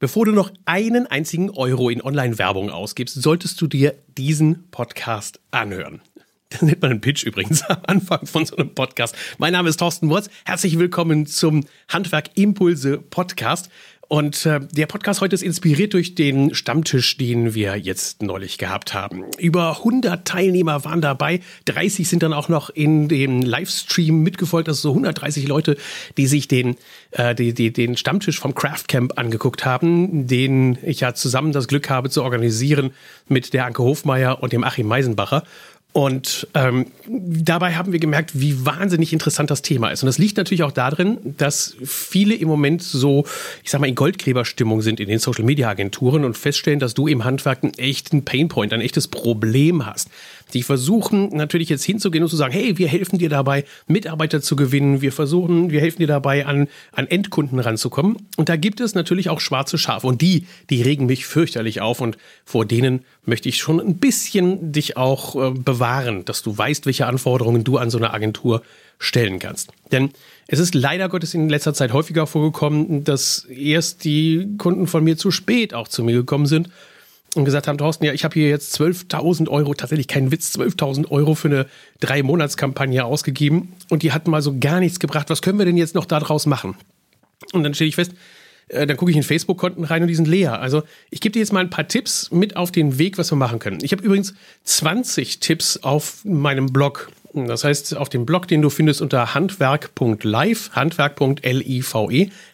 Bevor du noch einen einzigen Euro in Online-Werbung ausgibst, solltest du dir diesen Podcast anhören. Das nennt man einen Pitch übrigens am Anfang von so einem Podcast. Mein Name ist Thorsten Wurz. Herzlich willkommen zum Handwerk Impulse Podcast. Und äh, der Podcast heute ist inspiriert durch den Stammtisch, den wir jetzt neulich gehabt haben. Über 100 Teilnehmer waren dabei, 30 sind dann auch noch in dem Livestream mitgefolgt, also so 130 Leute, die sich den, äh, die, die, den Stammtisch vom Craft Camp angeguckt haben, den ich ja zusammen das Glück habe zu organisieren mit der Anke Hofmeier und dem Achim Meisenbacher. Und ähm, dabei haben wir gemerkt, wie wahnsinnig interessant das Thema ist. Und das liegt natürlich auch darin, dass viele im Moment so, ich sag mal, in Goldgräberstimmung sind in den Social Media Agenturen und feststellen, dass du im Handwerk einen echten Painpoint, ein echtes Problem hast. Die versuchen natürlich jetzt hinzugehen und zu sagen, hey, wir helfen dir dabei, Mitarbeiter zu gewinnen. Wir versuchen, wir helfen dir dabei, an, an Endkunden ranzukommen. Und da gibt es natürlich auch schwarze Schafe. Und die, die regen mich fürchterlich auf. Und vor denen möchte ich schon ein bisschen dich auch äh, bewahren, dass du weißt, welche Anforderungen du an so eine Agentur stellen kannst. Denn es ist leider Gottes in letzter Zeit häufiger vorgekommen, dass erst die Kunden von mir zu spät auch zu mir gekommen sind und gesagt haben, Thorsten, ja, ich habe hier jetzt 12.000 Euro, tatsächlich kein Witz, 12.000 Euro für eine Drei-Monats-Kampagne ausgegeben und die hat mal so gar nichts gebracht. Was können wir denn jetzt noch daraus machen? Und dann stelle ich fest, äh, dann gucke ich in Facebook-Konten rein und die sind leer. Also ich gebe dir jetzt mal ein paar Tipps mit auf den Weg, was wir machen können. Ich habe übrigens 20 Tipps auf meinem Blog. Das heißt, auf dem Blog, den du findest unter handwerk.live, handwerk.live,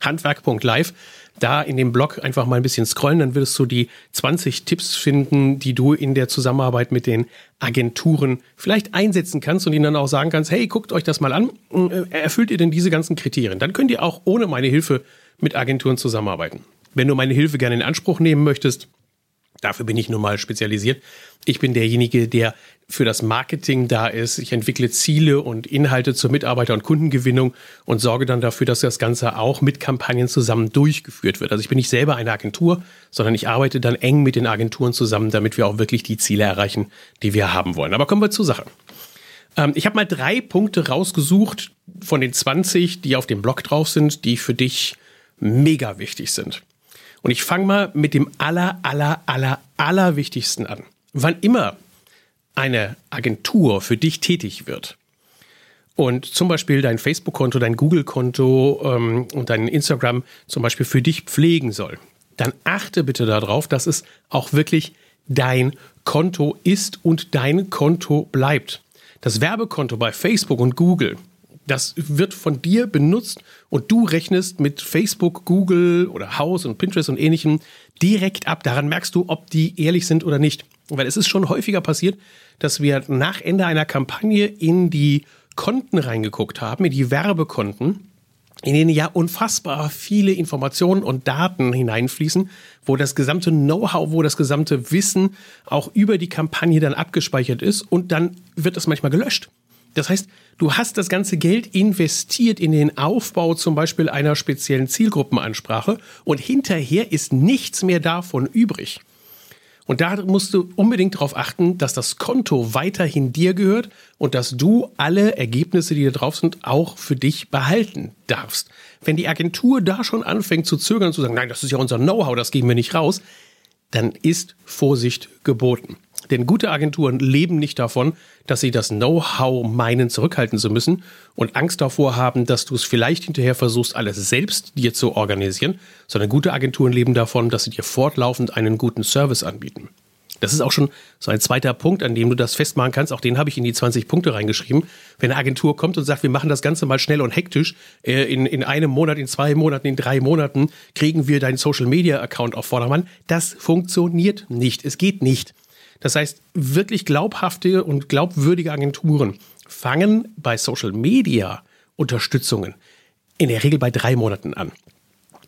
handwerk.live, da in dem Blog einfach mal ein bisschen scrollen, dann wirst du die 20 Tipps finden, die du in der Zusammenarbeit mit den Agenturen vielleicht einsetzen kannst und ihnen dann auch sagen kannst, hey, guckt euch das mal an, äh, erfüllt ihr denn diese ganzen Kriterien? Dann könnt ihr auch ohne meine Hilfe mit Agenturen zusammenarbeiten. Wenn du meine Hilfe gerne in Anspruch nehmen möchtest, Dafür bin ich nun mal spezialisiert. Ich bin derjenige, der für das Marketing da ist. Ich entwickle Ziele und Inhalte zur Mitarbeiter- und Kundengewinnung und sorge dann dafür, dass das Ganze auch mit Kampagnen zusammen durchgeführt wird. Also ich bin nicht selber eine Agentur, sondern ich arbeite dann eng mit den Agenturen zusammen, damit wir auch wirklich die Ziele erreichen, die wir haben wollen. Aber kommen wir zur Sache. Ähm, ich habe mal drei Punkte rausgesucht von den 20, die auf dem Blog drauf sind, die für dich mega wichtig sind. Und ich fange mal mit dem aller, aller, aller, aller wichtigsten an. Wann immer eine Agentur für dich tätig wird und zum Beispiel dein Facebook-Konto, dein Google-Konto ähm, und dein Instagram zum Beispiel für dich pflegen soll, dann achte bitte darauf, dass es auch wirklich dein Konto ist und dein Konto bleibt. Das Werbekonto bei Facebook und Google, das wird von dir benutzt und du rechnest mit Facebook, Google oder House und Pinterest und ähnlichem direkt ab. Daran merkst du, ob die ehrlich sind oder nicht. Weil es ist schon häufiger passiert, dass wir nach Ende einer Kampagne in die Konten reingeguckt haben, in die Werbekonten, in denen ja unfassbar viele Informationen und Daten hineinfließen, wo das gesamte Know-how, wo das gesamte Wissen auch über die Kampagne dann abgespeichert ist und dann wird das manchmal gelöscht. Das heißt, du hast das ganze Geld investiert in den Aufbau zum Beispiel einer speziellen Zielgruppenansprache und hinterher ist nichts mehr davon übrig. Und da musst du unbedingt darauf achten, dass das Konto weiterhin dir gehört und dass du alle Ergebnisse, die da drauf sind, auch für dich behalten darfst. Wenn die Agentur da schon anfängt zu zögern zu sagen, nein, das ist ja unser Know-how, das geben wir nicht raus, dann ist Vorsicht geboten. Denn gute Agenturen leben nicht davon, dass sie das Know-how meinen, zurückhalten zu müssen und Angst davor haben, dass du es vielleicht hinterher versuchst, alles selbst dir zu organisieren, sondern gute Agenturen leben davon, dass sie dir fortlaufend einen guten Service anbieten. Das ist auch schon so ein zweiter Punkt, an dem du das festmachen kannst. Auch den habe ich in die 20 Punkte reingeschrieben. Wenn eine Agentur kommt und sagt, wir machen das Ganze mal schnell und hektisch, äh, in, in einem Monat, in zwei Monaten, in drei Monaten kriegen wir deinen Social Media Account auf Vordermann. Das funktioniert nicht. Es geht nicht. Das heißt, wirklich glaubhafte und glaubwürdige Agenturen fangen bei Social Media Unterstützungen in der Regel bei drei Monaten an.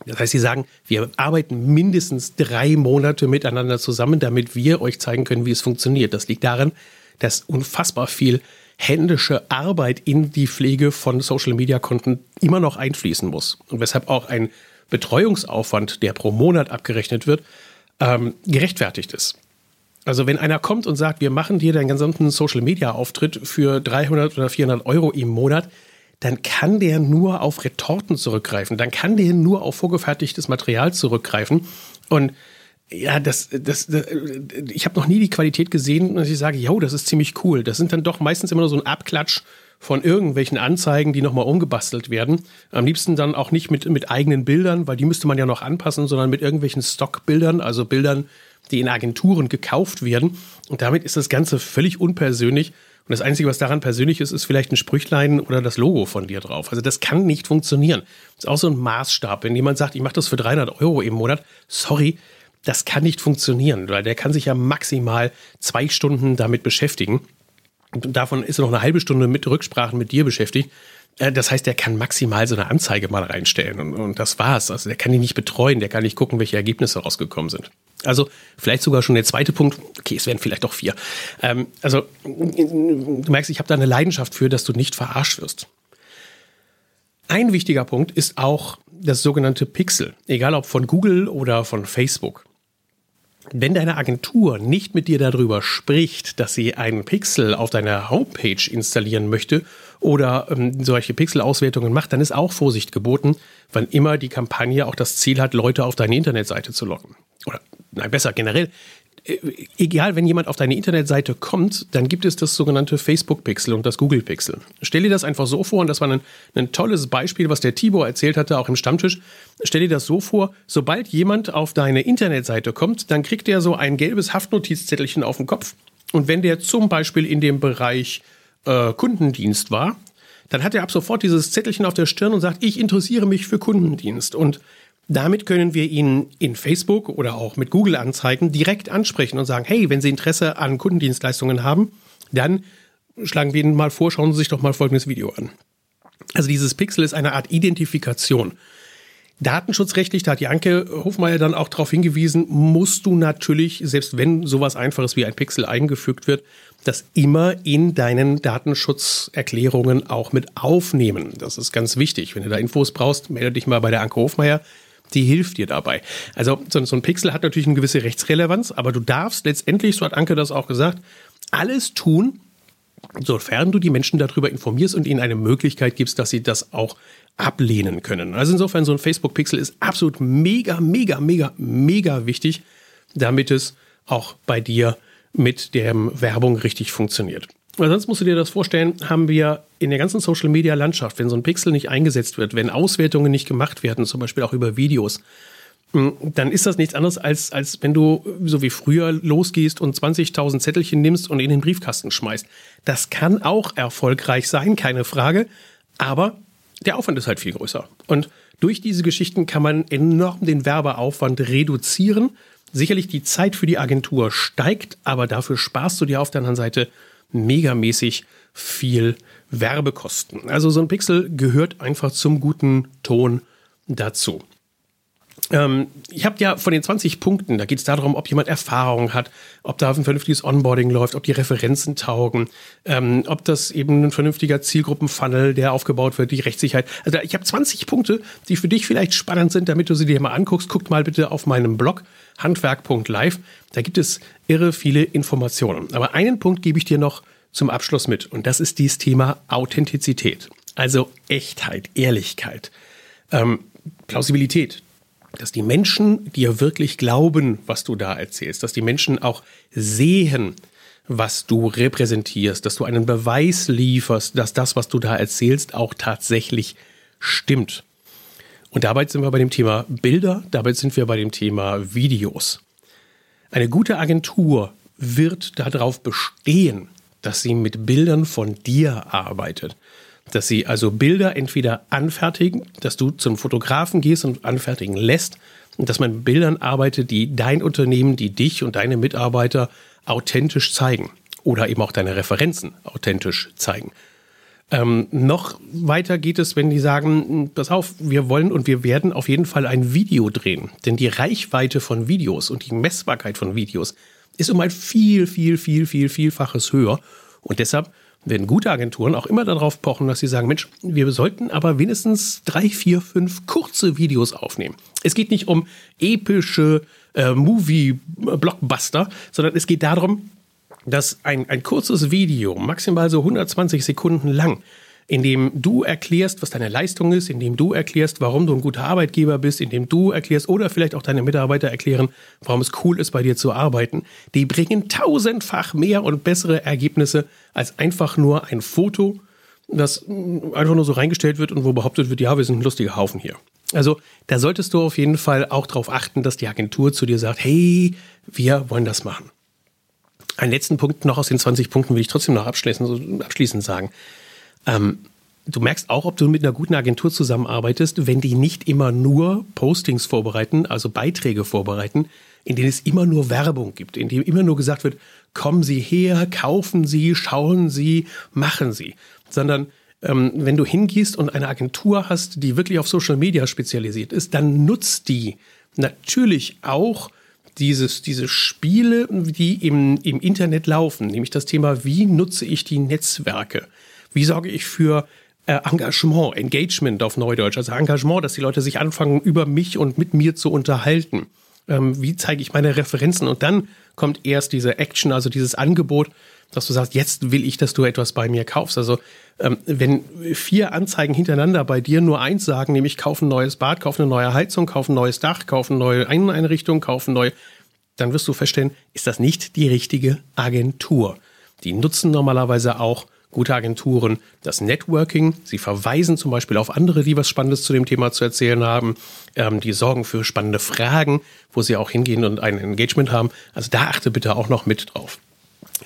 Das heißt, sie sagen, wir arbeiten mindestens drei Monate miteinander zusammen, damit wir euch zeigen können, wie es funktioniert. Das liegt daran, dass unfassbar viel händische Arbeit in die Pflege von Social-Media-Konten immer noch einfließen muss. Und weshalb auch ein Betreuungsaufwand, der pro Monat abgerechnet wird, ähm, gerechtfertigt ist. Also wenn einer kommt und sagt, wir machen dir deinen gesamten Social-Media-Auftritt für 300 oder 400 Euro im Monat, dann kann der nur auf Retorten zurückgreifen, dann kann der nur auf vorgefertigtes Material zurückgreifen. Und ja, das, das, das ich habe noch nie die Qualität gesehen, dass ich sage, yo, das ist ziemlich cool. Das sind dann doch meistens immer nur so ein Abklatsch von irgendwelchen Anzeigen, die nochmal umgebastelt werden. Am liebsten dann auch nicht mit, mit eigenen Bildern, weil die müsste man ja noch anpassen, sondern mit irgendwelchen Stockbildern, also Bildern, die in Agenturen gekauft werden. Und damit ist das Ganze völlig unpersönlich. Und das Einzige, was daran persönlich ist, ist vielleicht ein Sprüchlein oder das Logo von dir drauf. Also das kann nicht funktionieren. Das ist auch so ein Maßstab. Wenn jemand sagt, ich mache das für 300 Euro im Monat, sorry, das kann nicht funktionieren, weil der kann sich ja maximal zwei Stunden damit beschäftigen. Davon ist er noch eine halbe Stunde mit Rücksprachen mit dir beschäftigt. Äh, das heißt, der kann maximal so eine Anzeige mal reinstellen und, und das war's. Also der kann die nicht betreuen, der kann nicht gucken, welche Ergebnisse rausgekommen sind. Also vielleicht sogar schon der zweite Punkt. Okay, es wären vielleicht doch vier. Ähm, also du merkst, ich habe da eine Leidenschaft für, dass du nicht verarscht wirst. Ein wichtiger Punkt ist auch das sogenannte Pixel, egal ob von Google oder von Facebook. Wenn deine Agentur nicht mit dir darüber spricht, dass sie einen Pixel auf deiner Homepage installieren möchte oder ähm, solche Pixel-Auswertungen macht, dann ist auch Vorsicht geboten, wann immer die Kampagne auch das Ziel hat, Leute auf deine Internetseite zu locken. Oder nein, besser generell, äh, egal, wenn jemand auf deine Internetseite kommt, dann gibt es das sogenannte Facebook-Pixel und das Google-Pixel. Stell dir das einfach so vor, und das war ein, ein tolles Beispiel, was der Tibor erzählt hatte, auch im Stammtisch. Stell dir das so vor, sobald jemand auf deine Internetseite kommt, dann kriegt er so ein gelbes Haftnotizzettelchen auf dem Kopf. Und wenn der zum Beispiel in dem Bereich äh, Kundendienst war, dann hat er ab sofort dieses Zettelchen auf der Stirn und sagt, ich interessiere mich für Kundendienst. Und damit können wir ihn in Facebook oder auch mit Google-Anzeigen direkt ansprechen und sagen, hey, wenn Sie Interesse an Kundendienstleistungen haben, dann schlagen wir Ihnen mal vor, schauen Sie sich doch mal folgendes Video an. Also dieses Pixel ist eine Art Identifikation. Datenschutzrechtlich, da hat Janke Hofmeier dann auch darauf hingewiesen, musst du natürlich, selbst wenn sowas Einfaches wie ein Pixel eingefügt wird, das immer in deinen Datenschutzerklärungen auch mit aufnehmen. Das ist ganz wichtig. Wenn du da Infos brauchst, melde dich mal bei der Anke Hofmeier die hilft dir dabei. Also so, ein Pixel hat natürlich eine gewisse Rechtsrelevanz, aber du darfst letztendlich, so hat Anke das auch gesagt, alles tun, sofern du die Menschen darüber informierst und ihnen eine Möglichkeit gibst, dass sie das auch ablehnen können. Also insofern so ein Facebook-Pixel ist absolut mega, mega, mega, mega wichtig, damit es auch bei dir mit der Werbung richtig funktioniert. Weil sonst musst du dir das vorstellen, haben wir in der ganzen Social Media Landschaft, wenn so ein Pixel nicht eingesetzt wird, wenn Auswertungen nicht gemacht werden, zum Beispiel auch über Videos, hm, dann ist das nichts anderes, als, als wenn du so wie früher losgehst und 20.000 Zettelchen nimmst und in den Briefkasten schmeißt. Das kann auch erfolgreich sein, keine Frage, aber der Aufwand ist halt viel größer. Und durch diese Geschichten kann man enorm den Werbeaufwand reduzieren. Sicherlich die Zeit für die Agentur steigt, aber dafür sparst du dir auf der anderen Seite megamäßig viel Werbekosten. Also so ein Pixel gehört einfach zum guten Ton dazu. Ähm, ich habe ja von den 20 Punkten, da geht es darum, ob jemand Erfahrung hat, ob da ein vernünftiges Onboarding läuft, ob die Referenzen taugen, ähm, ob das eben ein vernünftiger Zielgruppenfunnel, der aufgebaut wird, die Rechtssicherheit. Also ich habe 20 Punkte, die für dich vielleicht spannend sind, damit du sie dir mal anguckst. Guck mal bitte auf meinem Blog handwerk.live. Da gibt es irre viele Informationen. Aber einen Punkt gebe ich dir noch zum Abschluss mit und das ist dieses Thema Authentizität. Also Echtheit, Ehrlichkeit, ähm, Plausibilität, dass die Menschen dir wirklich glauben, was du da erzählst, dass die Menschen auch sehen, was du repräsentierst, dass du einen Beweis lieferst, dass das, was du da erzählst, auch tatsächlich stimmt. Und dabei sind wir bei dem Thema Bilder, dabei sind wir bei dem Thema Videos. Eine gute Agentur wird darauf bestehen, dass sie mit Bildern von dir arbeitet dass sie also Bilder entweder anfertigen, dass du zum Fotografen gehst und anfertigen lässt und dass man mit Bildern arbeitet, die dein Unternehmen, die dich und deine Mitarbeiter authentisch zeigen oder eben auch deine Referenzen authentisch zeigen. Ähm, noch weiter geht es, wenn die sagen, pass auf, wir wollen und wir werden auf jeden Fall ein Video drehen. Denn die Reichweite von Videos und die Messbarkeit von Videos ist um ein viel, viel, viel, viel, vielfaches höher. Und deshalb werden gute Agenturen auch immer darauf pochen, dass sie sagen, Mensch, wir sollten aber wenigstens drei, vier, fünf kurze Videos aufnehmen. Es geht nicht um epische äh, Movie-Blockbuster, sondern es geht darum, dass ein, ein kurzes Video, maximal so 120 Sekunden lang, indem du erklärst, was deine Leistung ist, indem du erklärst, warum du ein guter Arbeitgeber bist, indem du erklärst oder vielleicht auch deine Mitarbeiter erklären, warum es cool ist, bei dir zu arbeiten, die bringen tausendfach mehr und bessere Ergebnisse als einfach nur ein Foto, das einfach nur so reingestellt wird und wo behauptet wird, ja, wir sind ein lustiger Haufen hier. Also da solltest du auf jeden Fall auch darauf achten, dass die Agentur zu dir sagt, hey, wir wollen das machen. Einen letzten Punkt noch aus den 20 Punkten will ich trotzdem noch abschließend, abschließend sagen. Ähm, du merkst auch, ob du mit einer guten Agentur zusammenarbeitest, wenn die nicht immer nur Postings vorbereiten, also Beiträge vorbereiten, in denen es immer nur Werbung gibt, in denen immer nur gesagt wird, kommen Sie her, kaufen Sie, schauen Sie, machen Sie, sondern ähm, wenn du hingehst und eine Agentur hast, die wirklich auf Social Media spezialisiert ist, dann nutzt die natürlich auch dieses, diese Spiele, die im, im Internet laufen, nämlich das Thema, wie nutze ich die Netzwerke? Wie sorge ich für äh, Engagement, Engagement auf Neudeutsch, also Engagement, dass die Leute sich anfangen, über mich und mit mir zu unterhalten? Ähm, wie zeige ich meine Referenzen? Und dann kommt erst diese Action, also dieses Angebot, dass du sagst, jetzt will ich, dass du etwas bei mir kaufst. Also ähm, wenn vier Anzeigen hintereinander bei dir nur eins sagen, nämlich kauf ein neues Bad, kauf eine neue Heizung, kauf ein neues Dach, kauf eine neue Einrichtung, kauf ein neue, dann wirst du feststellen, ist das nicht die richtige Agentur. Die nutzen normalerweise auch gute Agenturen das Networking. Sie verweisen zum Beispiel auf andere, die was Spannendes zu dem Thema zu erzählen haben. Ähm, die sorgen für spannende Fragen, wo sie auch hingehen und ein Engagement haben. Also da achte bitte auch noch mit drauf.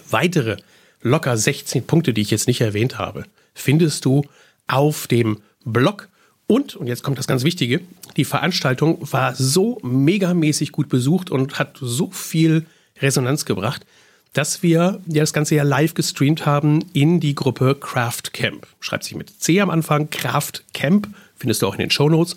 Weitere locker 16 Punkte, die ich jetzt nicht erwähnt habe, findest du auf dem Blog. Und, und jetzt kommt das ganz Wichtige, die Veranstaltung war so megamäßig gut besucht und hat so viel Resonanz gebracht, dass wir ja das Ganze ja live gestreamt haben in die Gruppe Craft Camp. Schreibt sich mit C am Anfang, Craft Camp, findest du auch in den Show Notes.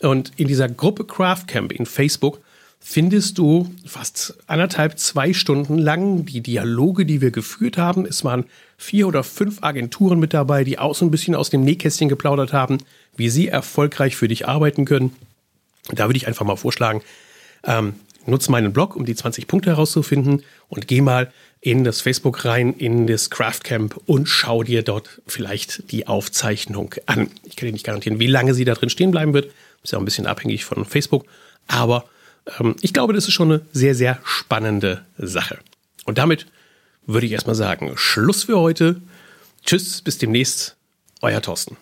Und in dieser Gruppe Craft Camp in Facebook findest du fast anderthalb, zwei Stunden lang die Dialoge, die wir geführt haben. Es waren vier oder fünf Agenturen mit dabei, die auch so ein bisschen aus dem Nähkästchen geplaudert haben, wie sie erfolgreich für dich arbeiten können. Da würde ich einfach mal vorschlagen, ähm, nutze meinen Blog, um die 20 Punkte herauszufinden und geh mal in das Facebook rein, in das Craft Camp und schau dir dort vielleicht die Aufzeichnung an. Ich kann dir nicht garantieren, wie lange sie da drin stehen bleiben wird. Ist ja auch ein bisschen abhängig von Facebook. Aber ähm, ich glaube, das ist schon eine sehr, sehr spannende Sache. Und damit würde ich erstmal sagen, Schluss für heute. Tschüss, bis demnächst. Euer Thorsten.